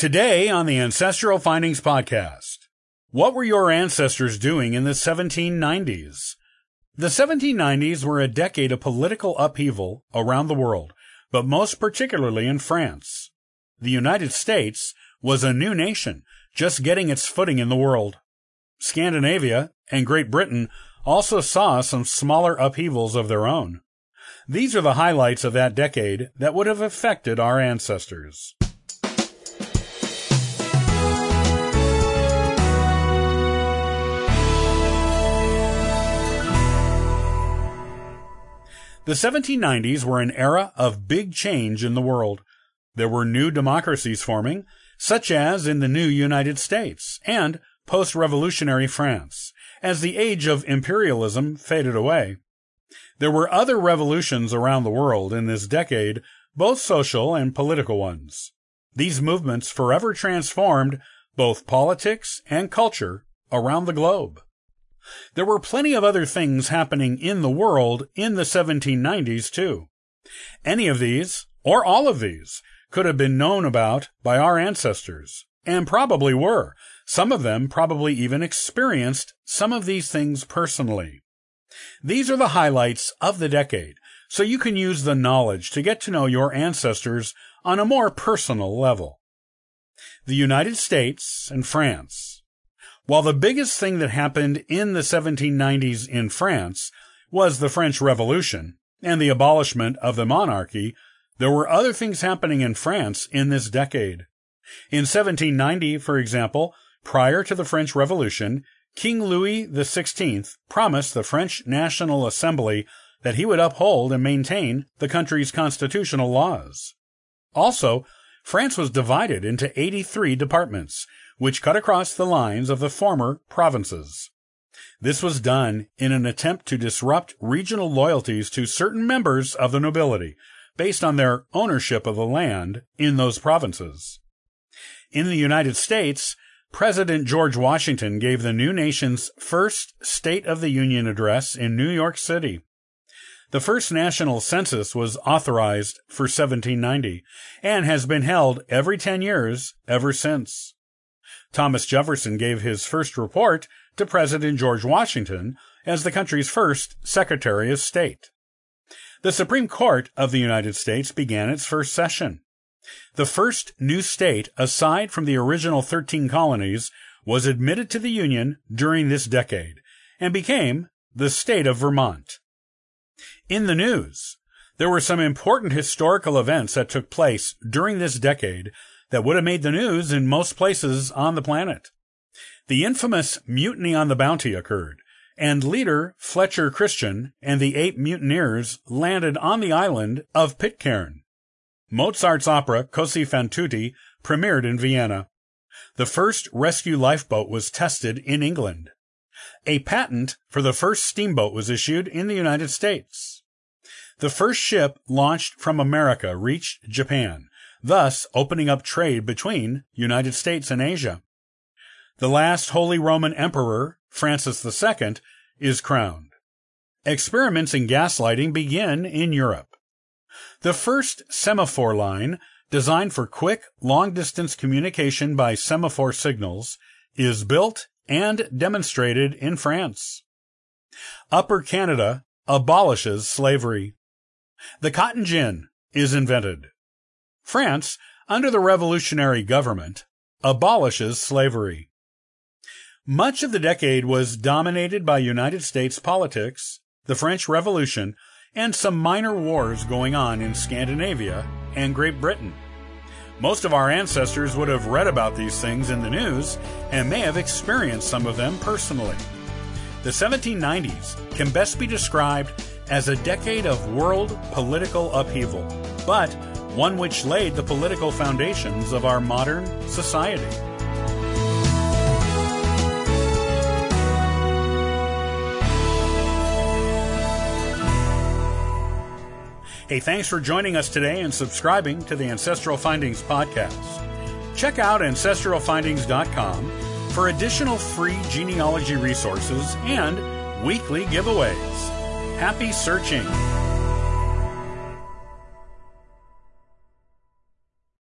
Today on the Ancestral Findings Podcast, what were your ancestors doing in the 1790s? The 1790s were a decade of political upheaval around the world, but most particularly in France. The United States was a new nation, just getting its footing in the world. Scandinavia and Great Britain also saw some smaller upheavals of their own. These are the highlights of that decade that would have affected our ancestors. The 1790s were an era of big change in the world. There were new democracies forming, such as in the new United States and post-revolutionary France, as the age of imperialism faded away. There were other revolutions around the world in this decade, both social and political ones. These movements forever transformed both politics and culture around the globe. There were plenty of other things happening in the world in the 1790s, too. Any of these, or all of these, could have been known about by our ancestors, and probably were. Some of them probably even experienced some of these things personally. These are the highlights of the decade, so you can use the knowledge to get to know your ancestors on a more personal level. The United States and France while the biggest thing that happened in the 1790s in France was the French Revolution and the abolishment of the monarchy, there were other things happening in France in this decade. In 1790, for example, prior to the French Revolution, King Louis XVI promised the French National Assembly that he would uphold and maintain the country's constitutional laws. Also, France was divided into 83 departments, which cut across the lines of the former provinces. This was done in an attempt to disrupt regional loyalties to certain members of the nobility based on their ownership of the land in those provinces. In the United States, President George Washington gave the new nation's first State of the Union address in New York City. The first national census was authorized for 1790 and has been held every 10 years ever since. Thomas Jefferson gave his first report to President George Washington as the country's first Secretary of State. The Supreme Court of the United States began its first session. The first new state, aside from the original 13 colonies, was admitted to the Union during this decade and became the state of Vermont. In the news, there were some important historical events that took place during this decade that would have made the news in most places on the planet. The infamous mutiny on the Bounty occurred, and leader Fletcher Christian and the eight mutineers landed on the island of Pitcairn. Mozart's opera Così fan tutte premiered in Vienna. The first rescue lifeboat was tested in England. A patent for the first steamboat was issued in the United States. The first ship launched from America reached Japan thus opening up trade between United States and Asia. The last Holy Roman Emperor, Francis II, is crowned. Experiments in gaslighting begin in Europe. The first semaphore line, designed for quick, long-distance communication by semaphore signals, is built and demonstrated in France. Upper Canada abolishes slavery. The cotton gin is invented. France, under the revolutionary government, abolishes slavery. Much of the decade was dominated by United States politics, the French Revolution, and some minor wars going on in Scandinavia and Great Britain. Most of our ancestors would have read about these things in the news and may have experienced some of them personally. The 1790s can best be described as a decade of world political upheaval, but one which laid the political foundations of our modern society. Hey, thanks for joining us today and subscribing to the Ancestral Findings podcast. Check out ancestralfindings.com for additional free genealogy resources and weekly giveaways. Happy searching!